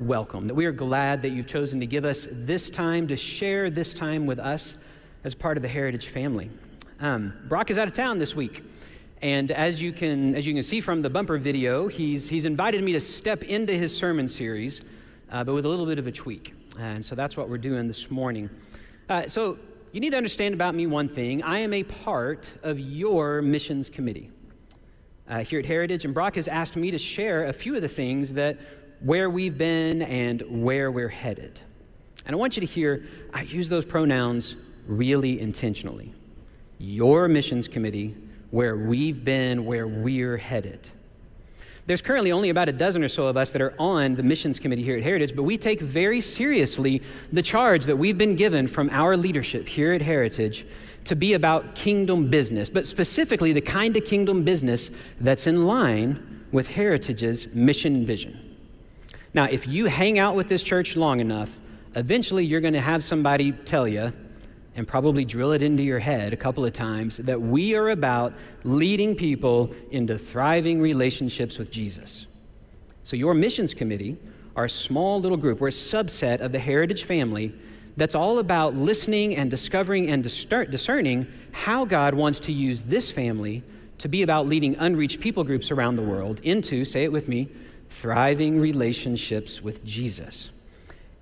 welcome, that we are glad that you've chosen to give us this time, to share this time with us as part of the Heritage family. Um, Brock is out of town this week. And as you can, as you can see from the bumper video, he's, he's invited me to step into his sermon series, uh, but with a little bit of a tweak. And so that's what we're doing this morning. Uh, so you need to understand about me one thing I am a part of your missions committee uh, here at Heritage, and Brock has asked me to share a few of the things that where we've been and where we're headed. And I want you to hear I use those pronouns really intentionally. Your missions committee, where we've been, where we're headed. There's currently only about a dozen or so of us that are on the missions committee here at Heritage, but we take very seriously the charge that we've been given from our leadership here at Heritage to be about kingdom business, but specifically the kind of kingdom business that's in line with Heritage's mission and vision. Now, if you hang out with this church long enough, eventually you're going to have somebody tell you, and probably drill it into your head a couple of times, that we are about leading people into thriving relationships with Jesus. So, your missions committee, our small little group, we're a subset of the Heritage family that's all about listening and discovering and discerning how God wants to use this family to be about leading unreached people groups around the world into, say it with me, thriving relationships with Jesus.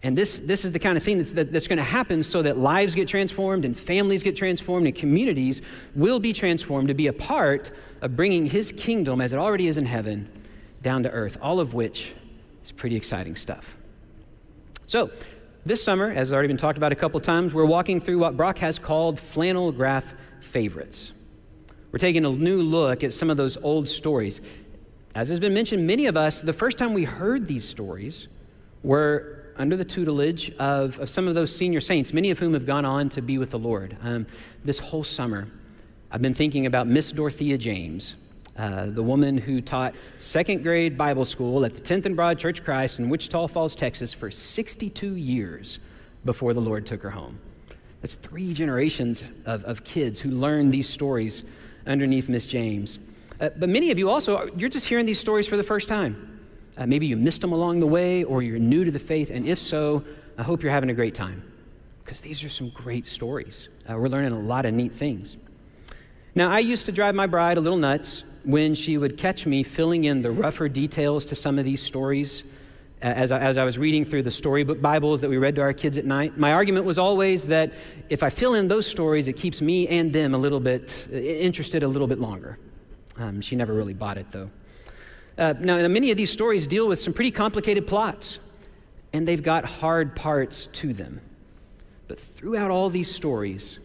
And this, this is the kind of thing that's, that, that's going to happen so that lives get transformed and families get transformed and communities will be transformed to be a part of bringing his kingdom, as it already is in heaven, down to earth, all of which is pretty exciting stuff. So, this summer, as has already been talked about a couple times, we're walking through what Brock has called flannel graph favorites. We're taking a new look at some of those old stories. As has been mentioned, many of us, the first time we heard these stories were under the tutelage of, of some of those senior saints, many of whom have gone on to be with the Lord. Um, this whole summer, I've been thinking about Miss Dorothea James, uh, the woman who taught second grade Bible school at the 10th and Broad Church Christ in Wichita Falls, Texas for 62 years before the Lord took her home. That's three generations of, of kids who learned these stories underneath Miss James. Uh, but many of you also, you're just hearing these stories for the first time. Uh, maybe you missed them along the way or you're new to the faith, and if so, I hope you're having a great time because these are some great stories. Uh, we're learning a lot of neat things. Now, I used to drive my bride a little nuts when she would catch me filling in the rougher details to some of these stories as I, as I was reading through the storybook Bibles that we read to our kids at night. My argument was always that if I fill in those stories, it keeps me and them a little bit interested a little bit longer. Um, she never really bought it, though. Uh, now, many of these stories deal with some pretty complicated plots, and they've got hard parts to them. But throughout all these stories,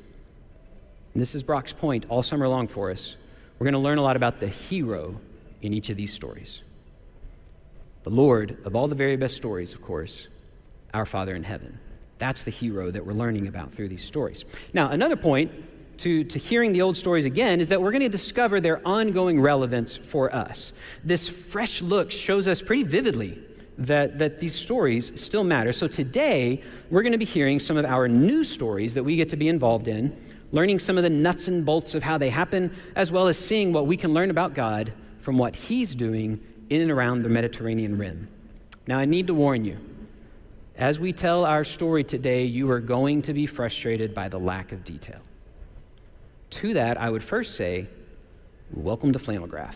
and this is Brock's point all summer long for us, we're going to learn a lot about the hero in each of these stories. The Lord, of all the very best stories, of course, our Father in heaven. That's the hero that we're learning about through these stories. Now, another point to, to hearing the old stories again is that we're going to discover their ongoing relevance for us. This fresh look shows us pretty vividly that, that these stories still matter. So today, we're going to be hearing some of our new stories that we get to be involved in learning some of the nuts and bolts of how they happen, as well as seeing what we can learn about God from what He's doing in and around the Mediterranean rim. Now, I need to warn you as we tell our story today, you are going to be frustrated by the lack of detail. To that, I would first say, Welcome to Flannelgraph.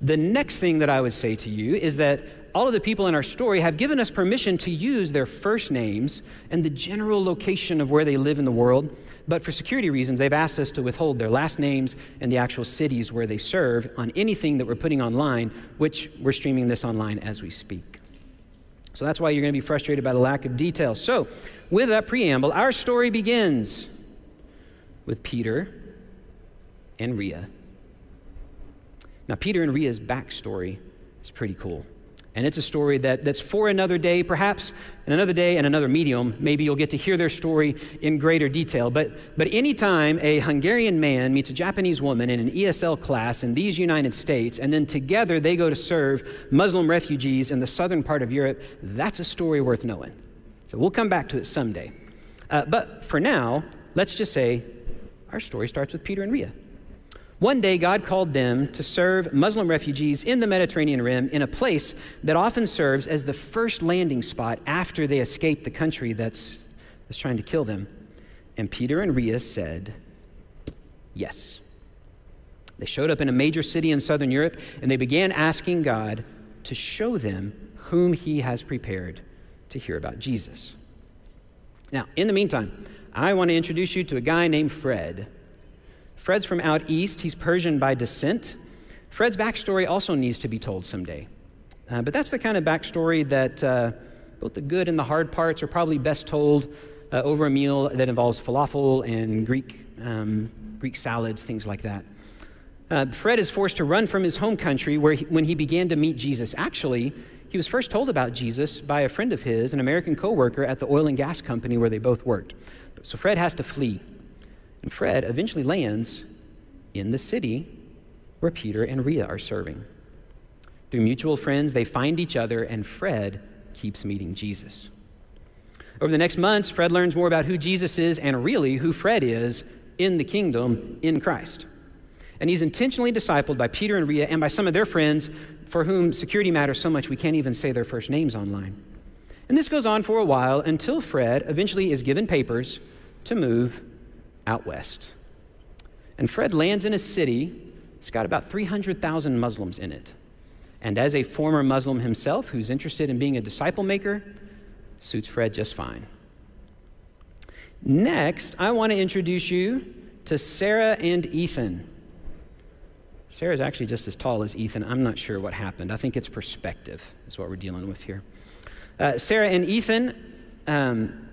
The next thing that I would say to you is that all of the people in our story have given us permission to use their first names and the general location of where they live in the world but for security reasons, they've asked us to withhold their last names and the actual cities where they serve on anything that we're putting online, which we're streaming this online as we speak. So that's why you're going to be frustrated by the lack of detail. So, with that preamble, our story begins with Peter and Rhea. Now, Peter and Rhea's backstory is pretty cool. And it's a story that, that's for another day, perhaps, and another day and another medium. Maybe you'll get to hear their story in greater detail. But, but anytime a Hungarian man meets a Japanese woman in an ESL class in these United States, and then together they go to serve Muslim refugees in the southern part of Europe, that's a story worth knowing. So we'll come back to it someday. Uh, but for now, let's just say our story starts with Peter and Ria. One day, God called them to serve Muslim refugees in the Mediterranean Rim in a place that often serves as the first landing spot after they escape the country that's, that's trying to kill them. And Peter and Ria said, Yes. They showed up in a major city in southern Europe and they began asking God to show them whom He has prepared to hear about Jesus. Now, in the meantime, I want to introduce you to a guy named Fred. Fred's from out east. He's Persian by descent. Fred's backstory also needs to be told someday. Uh, but that's the kind of backstory that uh, both the good and the hard parts are probably best told uh, over a meal that involves falafel and Greek, um, Greek salads, things like that. Uh, Fred is forced to run from his home country where he, when he began to meet Jesus. Actually, he was first told about Jesus by a friend of his, an American coworker at the oil and gas company where they both worked. So Fred has to flee. And Fred eventually lands in the city where Peter and Ria are serving. Through mutual friends, they find each other, and Fred keeps meeting Jesus. Over the next months, Fred learns more about who Jesus is and really who Fred is in the kingdom in Christ. And he's intentionally discipled by Peter and Ria and by some of their friends for whom security matters so much we can't even say their first names online. And this goes on for a while until Fred eventually is given papers to move out west. And Fred lands in a city it's got about 300,000 Muslims in it. And as a former Muslim himself who's interested in being a disciple maker, suits Fred just fine. Next, I want to introduce you to Sarah and Ethan. Sarah's actually just as tall as Ethan. I'm not sure what happened. I think it's perspective, is what we're dealing with here. Uh, Sarah and Ethan um,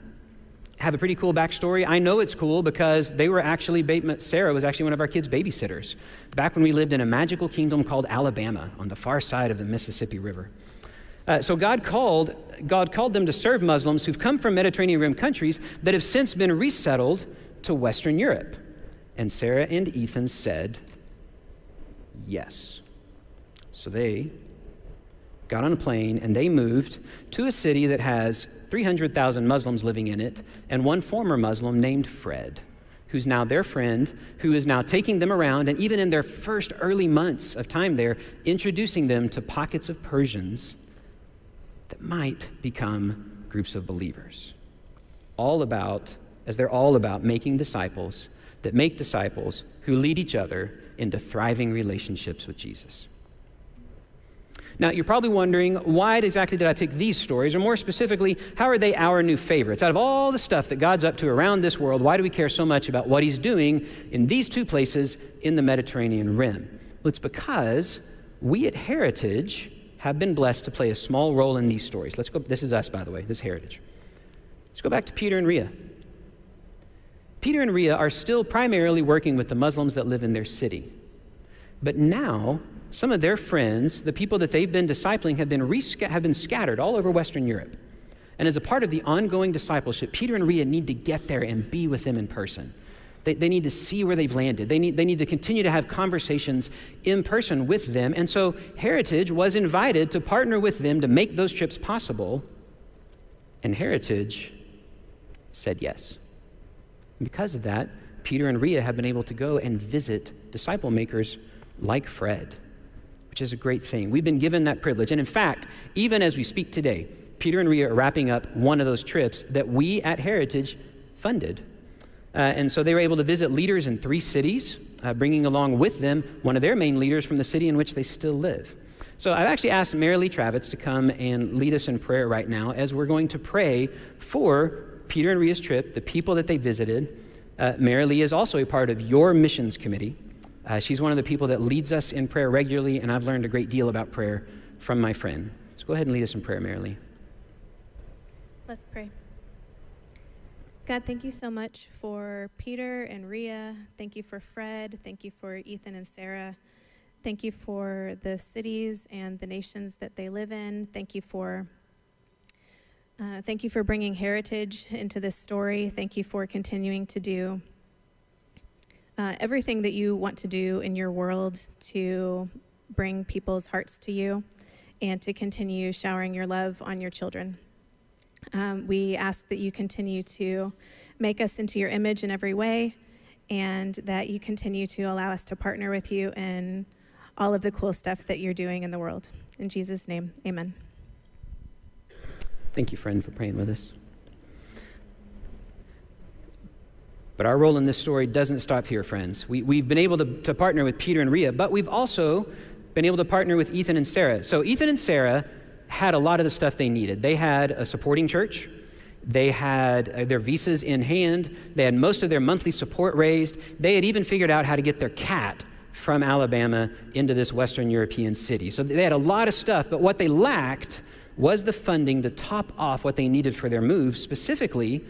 have a pretty cool backstory. I know it's cool because they were actually, Sarah was actually one of our kids' babysitters back when we lived in a magical kingdom called Alabama on the far side of the Mississippi River. Uh, so God called, God called them to serve Muslims who've come from Mediterranean Rim countries that have since been resettled to Western Europe. And Sarah and Ethan said, yes. So they got on a plane, and they moved to a city that has 300,000 Muslims living in it, and one former Muslim named Fred, who's now their friend, who is now taking them around, and even in their first early months of time there, introducing them to pockets of Persians that might become groups of believers. All about, as they're all about, making disciples that make disciples who lead each other into thriving relationships with Jesus. Now, you're probably wondering, why exactly did I pick these stories? Or more specifically, how are they our new favorites? Out of all the stuff that God's up to around this world, why do we care so much about what He's doing in these two places in the Mediterranean Rim? Well, it's because we at Heritage have been blessed to play a small role in these stories. Let's go, this is us, by the way, this Heritage. Let's go back to Peter and Ria. Peter and Ria are still primarily working with the Muslims that live in their city. But now some of their friends, the people that they've been discipling, have been, resca- have been scattered all over Western Europe. And as a part of the ongoing discipleship, Peter and Ria need to get there and be with them in person. They, they need to see where they've landed. They need, they need to continue to have conversations in person with them. And so Heritage was invited to partner with them to make those trips possible. And Heritage said yes. And because of that, Peter and Ria have been able to go and visit disciple makers like Fred which is a great thing. We've been given that privilege. And in fact, even as we speak today, Peter and Ria are wrapping up one of those trips that we at Heritage funded. Uh, and so they were able to visit leaders in three cities, uh, bringing along with them one of their main leaders from the city in which they still live. So I've actually asked Mary Lee Travitz to come and lead us in prayer right now as we're going to pray for Peter and Ria's trip, the people that they visited. Uh, Mary Lee is also a part of your missions committee. Uh, she's one of the people that leads us in prayer regularly, and I've learned a great deal about prayer from my friend. So go ahead and lead us in prayer, Marilee. Let's pray. God, thank you so much for Peter and Ria. Thank you for Fred. Thank you for Ethan and Sarah. Thank you for the cities and the nations that they live in. Thank you for uh, thank you for bringing heritage into this story. Thank you for continuing to do uh, everything that you want to do in your world to bring people's hearts to you and to continue showering your love on your children. Um, we ask that you continue to make us into your image in every way and that you continue to allow us to partner with you in all of the cool stuff that you're doing in the world. In Jesus' name, amen. Thank you, friend, for praying with us. But our role in this story doesn't stop here, friends. We, we've been able to, to partner with Peter and Ria, but we've also been able to partner with Ethan and Sarah. So, Ethan and Sarah had a lot of the stuff they needed. They had a supporting church, they had uh, their visas in hand, they had most of their monthly support raised, they had even figured out how to get their cat from Alabama into this Western European city. So, they had a lot of stuff, but what they lacked was the funding to top off what they needed for their move, specifically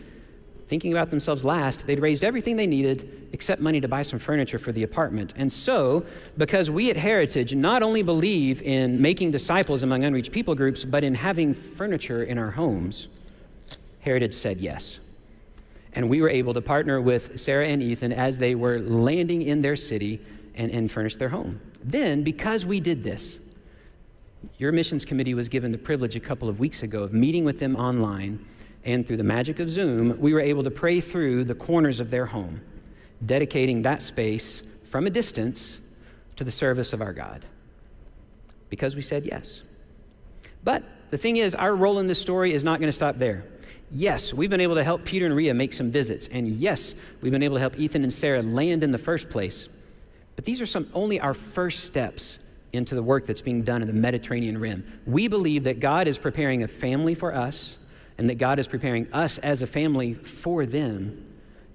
thinking about themselves last, they'd raised everything they needed except money to buy some furniture for the apartment. And so, because we at Heritage not only believe in making disciples among unreached people groups, but in having furniture in our homes, Heritage said yes. And we were able to partner with Sarah and Ethan as they were landing in their city and, and furnish their home. Then, because we did this, your missions committee was given the privilege a couple of weeks ago of meeting with them online and through the magic of Zoom, we were able to pray through the corners of their home, dedicating that space from a distance to the service of our God. Because we said yes. But the thing is, our role in this story is not going to stop there. Yes, we've been able to help Peter and Ria make some visits. And yes, we've been able to help Ethan and Sarah land in the first place. But these are some, only our first steps into the work that's being done in the Mediterranean Rim. We believe that God is preparing a family for us and that God is preparing us as a family for them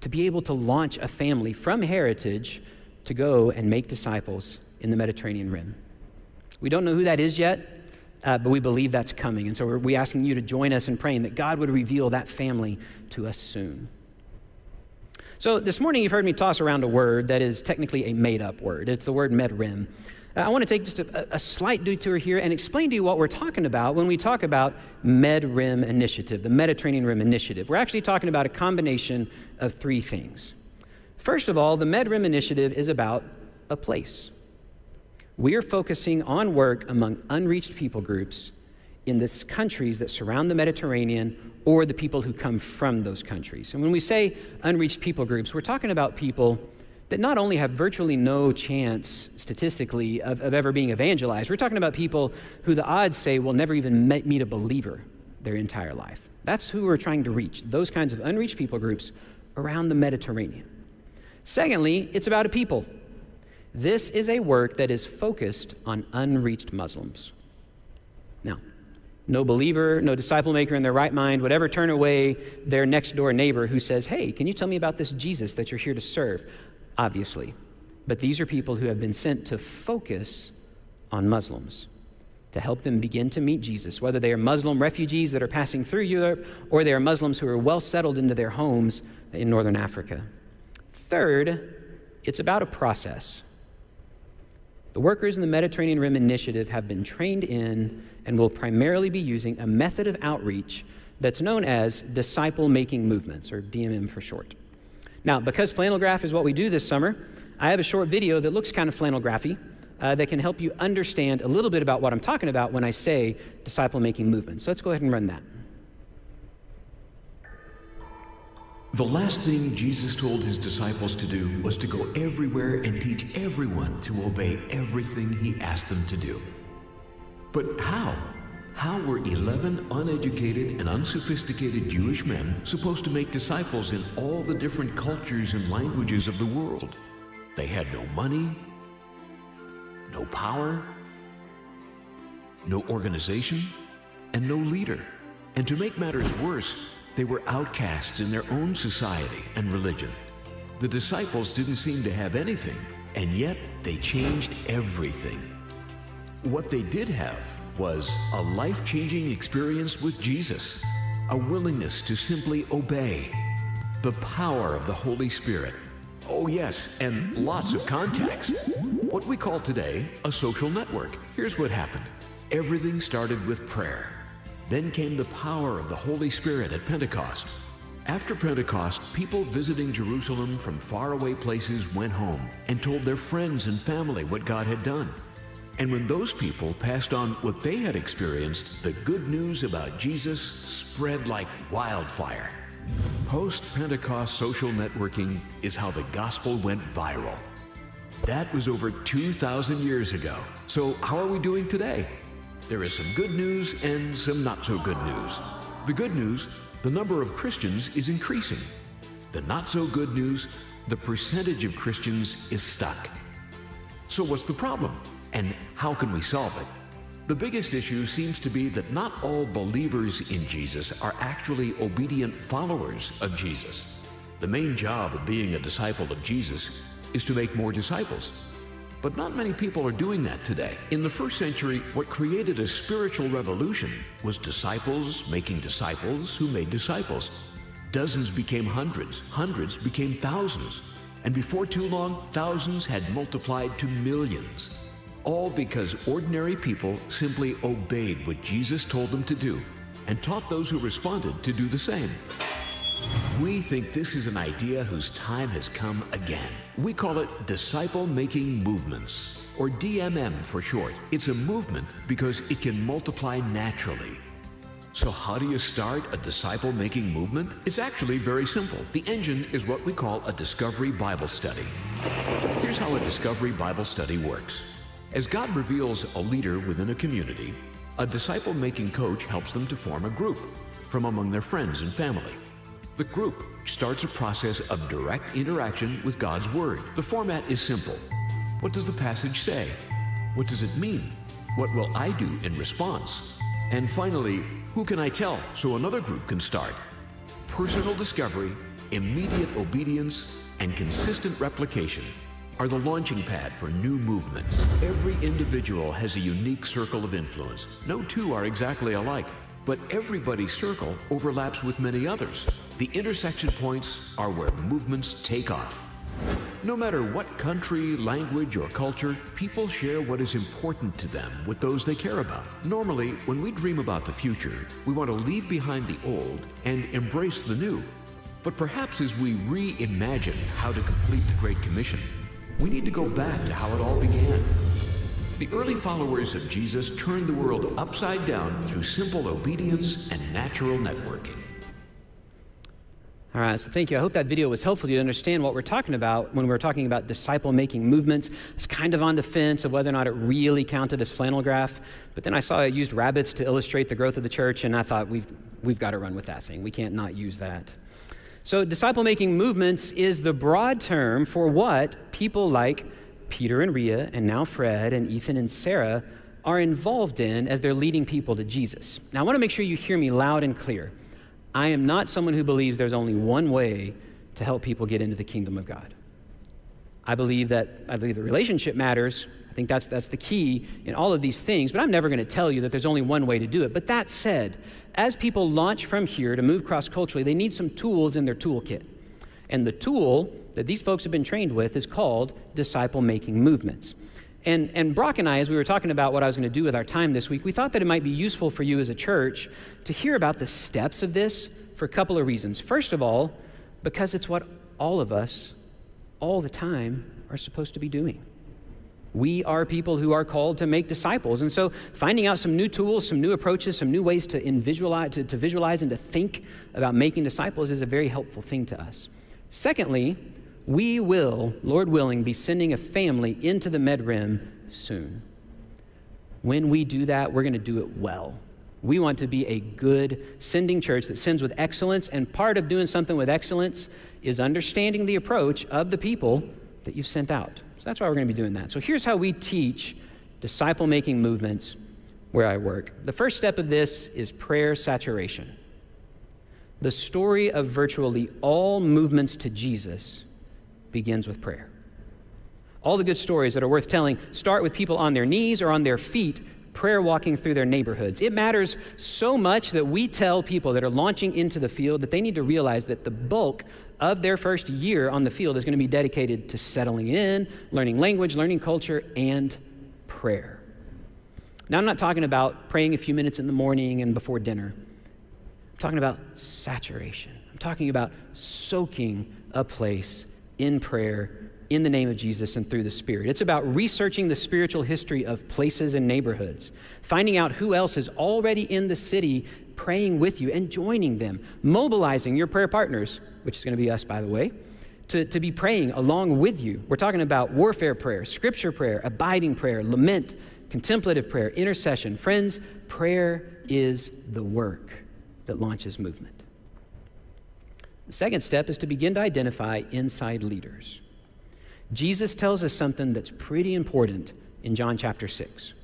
to be able to launch a family from heritage to go and make disciples in the Mediterranean Rim. We don't know who that is yet, uh, but we believe that's coming. And so we're we asking you to join us in praying that God would reveal that family to us soon. So this morning you've heard me toss around a word that is technically a made up word. It's the word medrim. Uh, I want to take just a, a, slight detour here and explain to you what we're talking about when we talk about MedRim Initiative, the Mediterranean Rim Initiative. We're actually talking about a combination of three things. First of all, the MedRim Initiative is about a place. We are focusing on work among unreached people groups in the countries that surround the Mediterranean or the people who come from those countries. And when we say unreached people groups, we're talking about people that not only have virtually no chance statistically of, of ever being evangelized, we're talking about people who the odds say will never even meet a believer their entire life. That's who we're trying to reach, those kinds of unreached people groups around the Mediterranean. Secondly, it's about a people. This is a work that is focused on unreached Muslims. Now, no believer, no disciple maker in their right mind would ever turn away their next door neighbor who says, Hey, can you tell me about this Jesus that you're here to serve? Obviously. But these are people who have been sent to focus on Muslims, to help them begin to meet Jesus, whether they are Muslim refugees that are passing through Europe or they are Muslims who are well settled into their homes in northern Africa. Third, it's about a process. The workers in the Mediterranean Rim Initiative have been trained in and will primarily be using a method of outreach that's known as disciple making movements, or DMM for short. Now, because flannel graph is what we do this summer, I have a short video that looks kind of flannel graphy uh, that can help you understand a little bit about what I'm talking about when I say disciple making movement. So let's go ahead and run that. The last thing Jesus told his disciples to do was to go everywhere and teach everyone to obey everything he asked them to do. But how? How were 11 uneducated and unsophisticated Jewish men supposed to make disciples in all the different cultures and languages of the world? They had no money, no power, no organization, and no leader. And to make matters worse, they were outcasts in their own society and religion. The disciples didn't seem to have anything, and yet they changed everything. What they did have was a life changing experience with Jesus, a willingness to simply obey, the power of the Holy Spirit. Oh, yes, and lots of contacts. what we call today a social network. Here's what happened everything started with prayer. Then came the power of the Holy Spirit at Pentecost. After Pentecost, people visiting Jerusalem from faraway places went home and told their friends and family what God had done. And when those people passed on what they had experienced, the good news about Jesus spread like wildfire. Post Pentecost social networking is how the gospel went viral. That was over 2,000 years ago. So, how are we doing today? There is some good news and some not so good news. The good news the number of Christians is increasing. The not so good news the percentage of Christians is stuck. So, what's the problem? And how can we solve it? The biggest issue seems to be that not all believers in Jesus are actually obedient followers of Jesus. The main job of being a disciple of Jesus is to make more disciples. But not many people are doing that today. In the first century, what created a spiritual revolution was disciples making disciples who made disciples. Dozens became hundreds, hundreds became thousands, and before too long, thousands had multiplied to millions all because ordinary people simply obeyed what Jesus told them to do and taught those who responded to do the same. We think this is an idea whose time has come again. We call it disciple making movements, or DMM for short. It's a movement because it can multiply naturally. So, how do you start a disciple making movement? It's actually very simple. The engine is what we call a discovery Bible study. Here's how a discovery Bible study works. As God reveals a leader within a community, a disciple making coach helps them to form a group from among their friends and family. The group starts a process of direct interaction with God's Word. The format is simple. What does the passage say? What does it mean? What will I do in response? And finally, who can I tell so another group can start? Personal discovery, immediate obedience, and consistent replication are the launching pad for new movements. Every individual has a unique circle of influence. No two are exactly alike, but everybody's circle overlaps with many others. The intersection points are where movements take off. No matter what country, language, or culture, people share what is important to them with those they care about. Normally, when we dream about the future, we want to leave behind the old and embrace the new. But perhaps as we reimagine how to complete the Great Commission, we need to go back to how it all began. The early followers of Jesus turned the world upside down through simple obedience and natural networking. All right, so thank you. I hope that video was helpful to you to understand what we're talking about when we're talking about disciple making movements. It's kind of on the fence of whether or not it really counted as flannel graph, but then I saw it used rabbits to illustrate the growth of the church, and I thought we've, we've got to run with that thing. We can't not use that. So, disciple making movements is the broad term for what people like Peter and Ria, and now Fred and Ethan and Sarah are involved in as they're leading people to Jesus. Now, I want to make sure you hear me loud and clear. I am not someone who believes there's only one way to help people get into the kingdom of God. I believe that I believe the relationship matters. I think that's that's the key in all of these things, but I'm never going to tell you that there's only one way to do it. But that said, as people launch from here to move cross culturally, they need some tools in their toolkit. And the tool that these folks have been trained with is called disciple making movements. And, and Brock and I, as we were talking about what I was going to do with our time this week, we thought that it might be useful for you as a church to hear about the steps of this for a couple of reasons. First of all, because it's what all of us, all the time, are supposed to be doing. We are people who are called to make disciples. And so finding out some new tools, some new approaches, some new ways to, visualize, to, to visualize and to think about making disciples is a very helpful thing to us. Secondly, we will, Lord willing, be sending a family into the MedRim soon. When we do that, we're going to do it well. We want to be a good sending church that sends with excellence, and part of doing something with excellence is understanding the approach of the people that you've sent out. So that's why we're going to be doing that. So here's how we teach disciple making movements where I work. The first step of this is prayer saturation. The story of virtually all movements to Jesus begins with prayer. All the good stories that are worth telling start with people on their knees or on their feet prayer walking through their neighborhoods. It matters so much that we tell people that are launching into the field that they need to realize that the bulk of their first year on the field is going to be dedicated to settling in, learning language, learning culture, and prayer. Now, I'm not talking about praying a few minutes in the morning and before dinner. I'm talking about saturation. I'm talking about soaking a place in prayer in the name of Jesus and through the Spirit. It's about researching the spiritual history of places and neighborhoods, finding out who else is already in the city praying with you and joining them, mobilizing your prayer partners, which is going to be us, by the way, to, to be praying along with you. We're talking about warfare prayer, scripture prayer, abiding prayer, lament, contemplative prayer, intercession. Friends, prayer is the work that launches movement. The second step is to begin to identify inside leaders. Jesus tells us something that's pretty important in John chapter 6.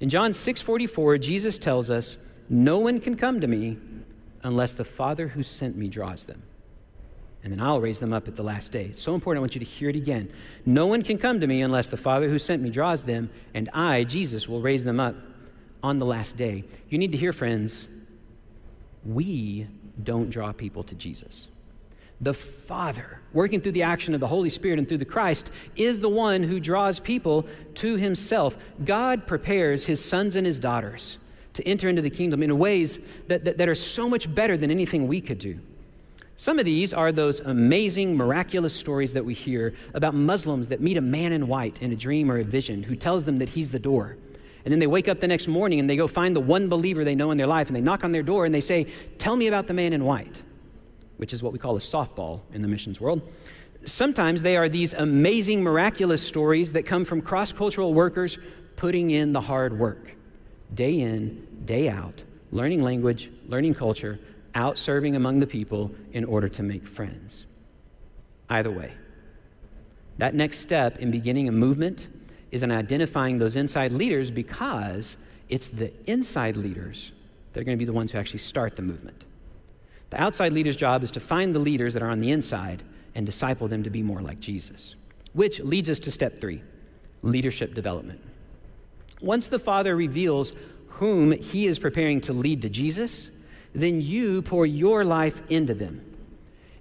In John 6:44, Jesus tells us, "No one can come to me unless the Father who sent me draws them." and then I'll raise them up at the last day. It's so important. I want you to hear it again. No one can come to me unless the Father who sent me draws them, and I, Jesus, will raise them up on the last day. You need to hear, friends, we don't draw people to Jesus. The Father, working through the action of the Holy Spirit and through the Christ, is the one who draws people to Himself. God prepares His sons and His daughters to enter into the kingdom in ways that, that, that are so much better than anything we could do. Some of these are those amazing, miraculous stories that we hear about Muslims that meet a man in white in a dream or a vision who tells them that he's the door. And then they wake up the next morning and they go find the one believer they know in their life and they knock on their door and they say, Tell me about the man in white, which is what we call a softball in the missions world. Sometimes they are these amazing, miraculous stories that come from cross cultural workers putting in the hard work, day in, day out, learning language, learning culture, out serving among the people in order to make friends. Either way, that next step in beginning a movement is in identifying those inside leaders because it's the inside leaders that are going to be the ones who actually start the movement. The outside leader's job is to find the leaders that are on the inside and disciple them to be more like Jesus, which leads us to step three leadership development. Once the Father reveals whom he is preparing to lead to Jesus, then you pour your life into them.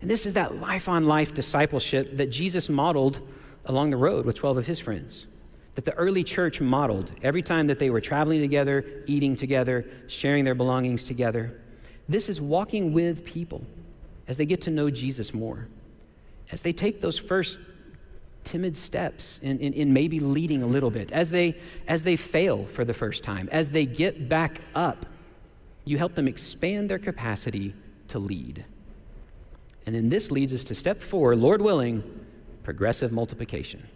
And this is that life on life discipleship that Jesus modeled along the road with 12 of his friends, that the early church modeled every time that they were traveling together, eating together, sharing their belongings together. This is walking with people as they get to know Jesus more, as they take those first timid steps in, in, in, maybe leading a little bit, as they, as they fail for the first time, as they get back up you help them expand their capacity to lead. And then this leads us to step four, Lord willing, progressive multiplication.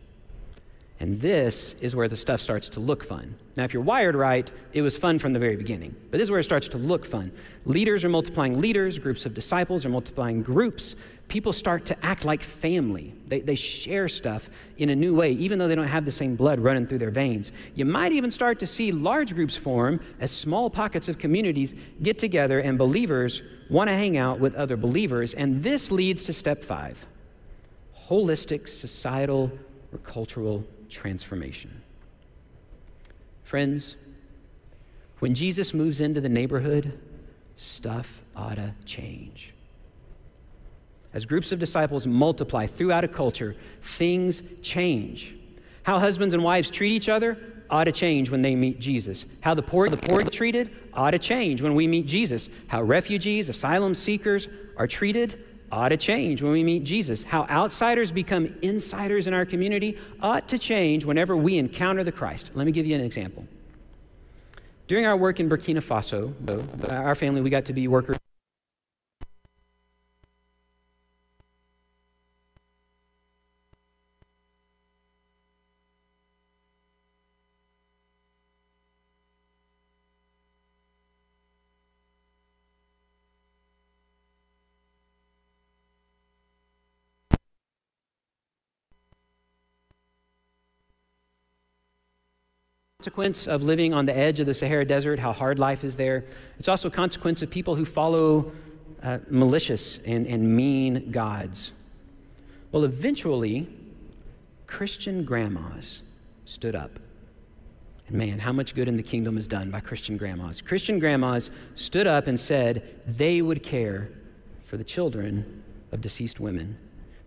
And this is where the stuff starts to look fun. Now, if you're wired right, it was fun from the very beginning. But this is where it starts to look fun. Leaders are multiplying leaders, groups of disciples are multiplying groups. People start to act like family. They, they share stuff in a new way, even though they don't have the same blood running through their veins. You might even start to see large groups form as small pockets of communities get together and believers want to hang out with other believers. And this leads to step five holistic societal or cultural transformation. Friends, when Jesus moves into the neighborhood, stuff ought to change. As groups of disciples multiply throughout a culture, things change. How husbands and wives treat each other ought to change when they meet Jesus. How the poor, the poor are treated ought to change when we meet Jesus. How refugees, asylum seekers are treated ought to change when we meet Jesus. How outsiders become insiders in our community ought to change whenever we encounter the Christ. Let me give you an example. During our work in Burkina Faso, our family, we got to be workers consequence of living on the edge of the Sahara Desert, how hard life is there. It's also a consequence of people who follow uh, malicious and, and mean gods. Well, eventually, Christian grandmas stood up And man, how much good in the kingdom is done by Christian grandmas. Christian grandmas stood up and said they would care for the children of deceased women.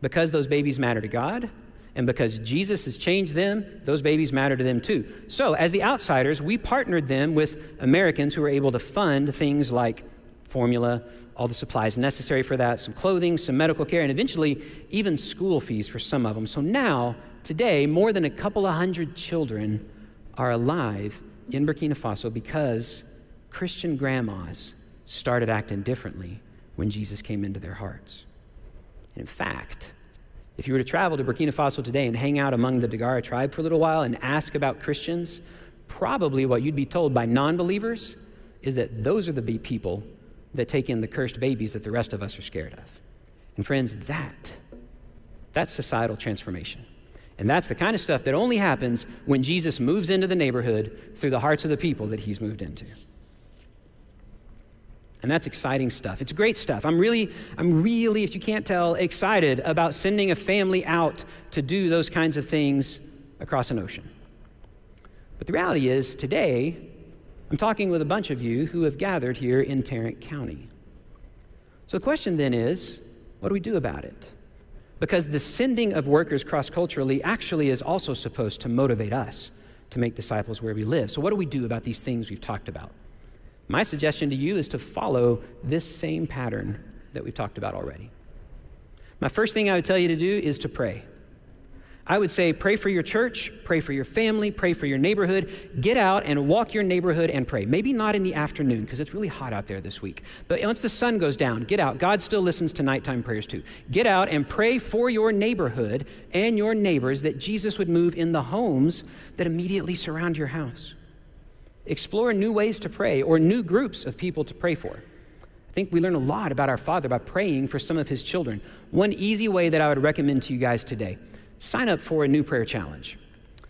Because those babies matter to God, and because Jesus has changed them, those babies matter to them too. So, as the outsiders, we partnered them with Americans who were able to fund things like formula, all the supplies necessary for that, some clothing, some medical care, and eventually even school fees for some of them. So now, today, more than a couple of hundred children are alive in Burkina Faso because Christian grandmas started acting differently when Jesus came into their hearts. In fact, if you were to travel to Burkina Faso today and hang out among the Dagara tribe for a little while and ask about Christians, probably what you'd be told by non believers is that those are the people that take in the cursed babies that the rest of us are scared of. And friends, that, that's societal transformation. And that's the kind of stuff that only happens when Jesus moves into the neighborhood through the hearts of the people that he's moved into. And that's exciting stuff. It's great stuff. I'm really, I'm really, if you can't tell, excited about sending a family out to do those kinds of things across an ocean. But the reality is, today, I'm talking with a bunch of you who have gathered here in Tarrant County. So the question then is what do we do about it? Because the sending of workers cross culturally actually is also supposed to motivate us to make disciples where we live. So, what do we do about these things we've talked about? My suggestion to you is to follow this same pattern that we've talked about already. My first thing I would tell you to do is to pray. I would say pray for your church, pray for your family, pray for your neighborhood. Get out and walk your neighborhood and pray. Maybe not in the afternoon because it's really hot out there this week. But once the sun goes down, get out. God still listens to nighttime prayers too. Get out and pray for your neighborhood and your neighbors that Jesus would move in the homes that immediately surround your house. Explore new ways to pray or new groups of people to pray for. I think we learn a lot about our Father by praying for some of His children. One easy way that I would recommend to you guys today sign up for a new prayer challenge.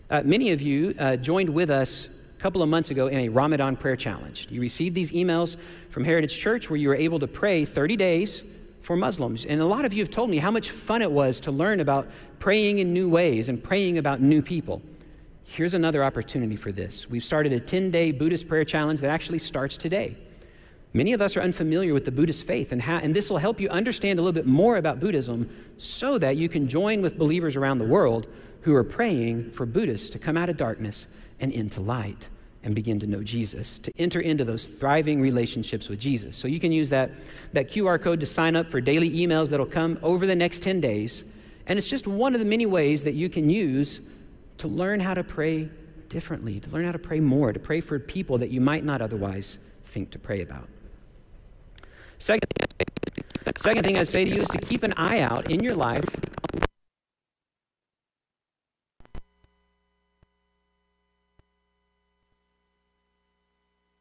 Uh, many of you uh, joined with us a couple of months ago in a Ramadan prayer challenge. You received these emails from Heritage Church where you were able to pray 30 days for Muslims. And a lot of you have told me how much fun it was to learn about praying in new ways and praying about new people. Here's another opportunity for this. We've started a 10 day Buddhist prayer challenge that actually starts today. Many of us are unfamiliar with the Buddhist faith, and, and this will help you understand a little bit more about Buddhism so that you can join with believers around the world who are praying for Buddhists to come out of darkness and into light and begin to know Jesus, to enter into those thriving relationships with Jesus. So you can use that, that QR code to sign up for daily emails that'll come over the next 10 days. And it's just one of the many ways that you can use to learn how to pray differently, to learn how to pray more, to pray for people that you might not otherwise think to pray about. Second thing, second thing I'd say to you is to keep an eye out in your life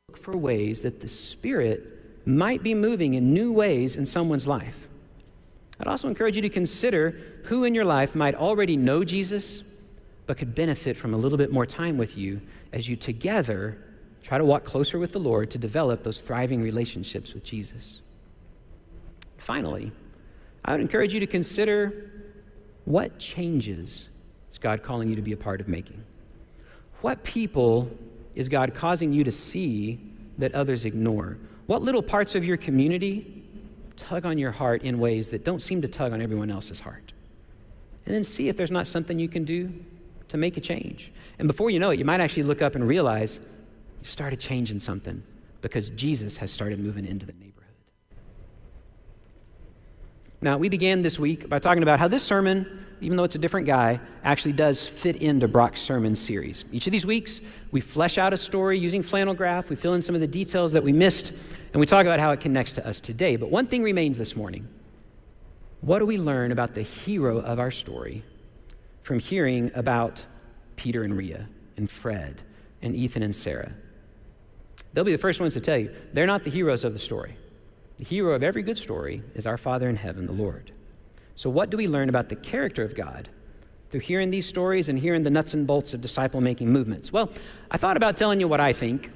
look for ways that the Spirit might be moving in new ways in someone's life. I'd also encourage you to consider who in your life might already know Jesus, but could benefit from a little bit more time with you as you together try to walk closer with the Lord to develop those thriving relationships with Jesus. Finally, I would encourage you to consider what changes is God calling you to be a part of making? What people is God causing you to see that others ignore? What little parts of your community tug on your heart in ways that don't seem to tug on everyone else's heart? And then see if there's not something you can do to make a change. And before you know it, you might actually look up and realize you started changing something because Jesus has started moving into the neighborhood. Now, we began this week by talking about how this sermon, even though it's a different guy, actually does fit into Brock's sermon series. Each of these weeks, we flesh out a story using flannel graph, we fill in some of the details that we missed, and we talk about how it connects to us today. But one thing remains this morning. What do we learn about the hero of our story from hearing about Peter and Rhea and Fred and Ethan and Sarah? They'll be the first ones to tell you they're not the heroes of the story. The hero of every good story is our Father in heaven, the Lord. So, what do we learn about the character of God through hearing these stories and hearing the nuts and bolts of disciple making movements? Well, I thought about telling you what I think,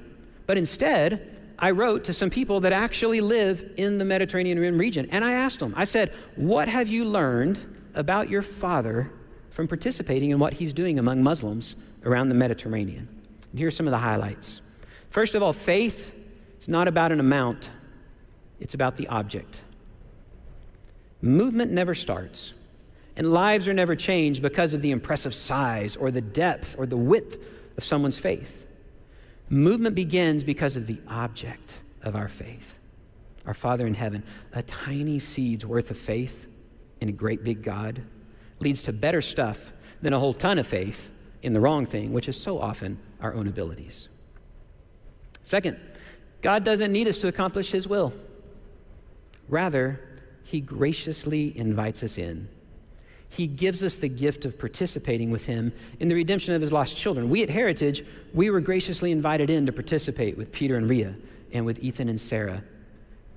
but instead, I wrote to some people that actually live in the Mediterranean Rim region, and I asked them, I said, What have you learned about your father from participating in what he's doing among Muslims around the Mediterranean? And here are some of the highlights. First of all, faith is not about an amount, it's about the object. Movement never starts, and lives are never changed because of the impressive size or the depth or the width of someone's faith. Movement begins because of the object of our faith. Our Father in heaven, a tiny seed's worth of faith in a great big God leads to better stuff than a whole ton of faith in the wrong thing, which is so often our own abilities. Second, God doesn't need us to accomplish His will. Rather, He graciously invites us in. He gives us the gift of participating with Him in the redemption of His lost children. We at Heritage, we were graciously invited in to participate with Peter and Ria and with Ethan and Sarah.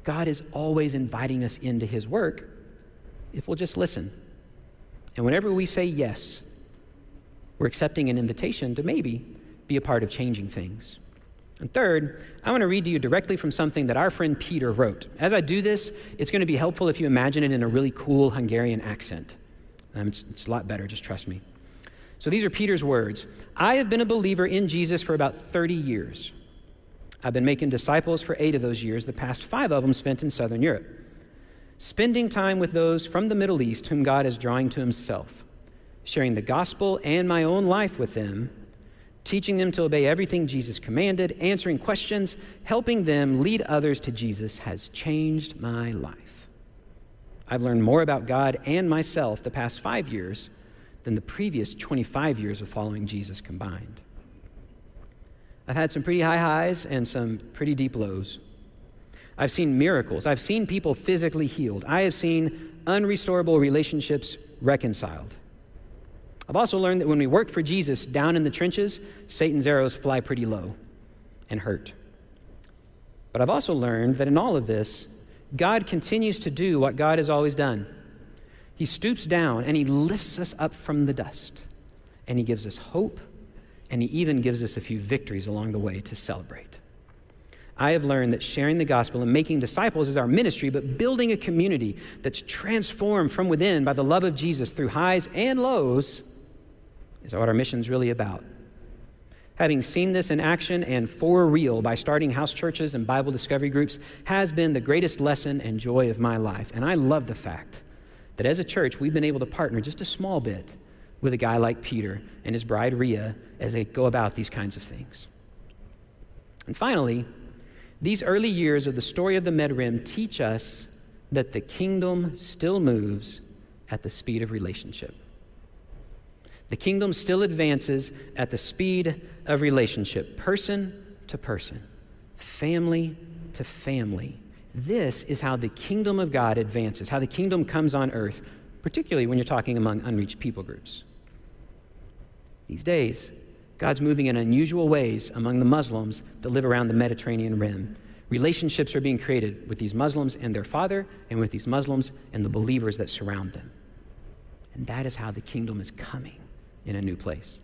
God is always inviting us into His work if we'll just listen. And whenever we say yes, we're accepting an invitation to maybe be a part of changing things. And third, I want to read to you directly from something that our friend Peter wrote. As I do this, it's going to be helpful if you imagine it in a really cool Hungarian accent. Um, it's, it's a lot better, just trust me. So these are Peter's words I have been a believer in Jesus for about 30 years. I've been making disciples for eight of those years, the past five of them spent in Southern Europe. Spending time with those from the Middle East whom God is drawing to Himself sharing the gospel and my own life with them, teaching them to obey everything Jesus commanded, answering questions, helping them lead others to Jesus has changed my life. I've learned more about God and myself the past five years than the previous 25 years of following Jesus combined. I've had some pretty high highs and some pretty deep lows. I've seen miracles. I've seen people physically healed. I have seen unrestorable relationships reconciled. I've also learned that when we work for Jesus down in the trenches, Satan's arrows fly pretty low and hurt. But I've also learned that in all of this, God continues to do what God has always done. He stoops down and he lifts us up from the dust, and he gives us hope, and he even gives us a few victories along the way to celebrate. I have learned that sharing the gospel and making disciples is our ministry, but building a community that's transformed from within by the love of Jesus through highs and lows is what our mission is really about. Having seen this in action and for real by starting house churches and Bible discovery groups has been the greatest lesson and joy of my life. And I love the fact that as a church, we've been able to partner just a small bit with a guy like Peter and his bride Ria as they go about these kinds of things. And finally, these early years of the story of the MedRim teach us that the kingdom still moves at the speed of relationship. The kingdom still advances at the speed of relationship, person to person, family to family. This is how the kingdom of God advances, how the kingdom comes on earth, particularly when you're talking among unreached people groups. These days, God's moving in unusual ways among the Muslims that live around the Mediterranean rim. Relationships are being created with these Muslims and their father, and with these Muslims and the believers that surround them. And that is how the kingdom is coming in a new place.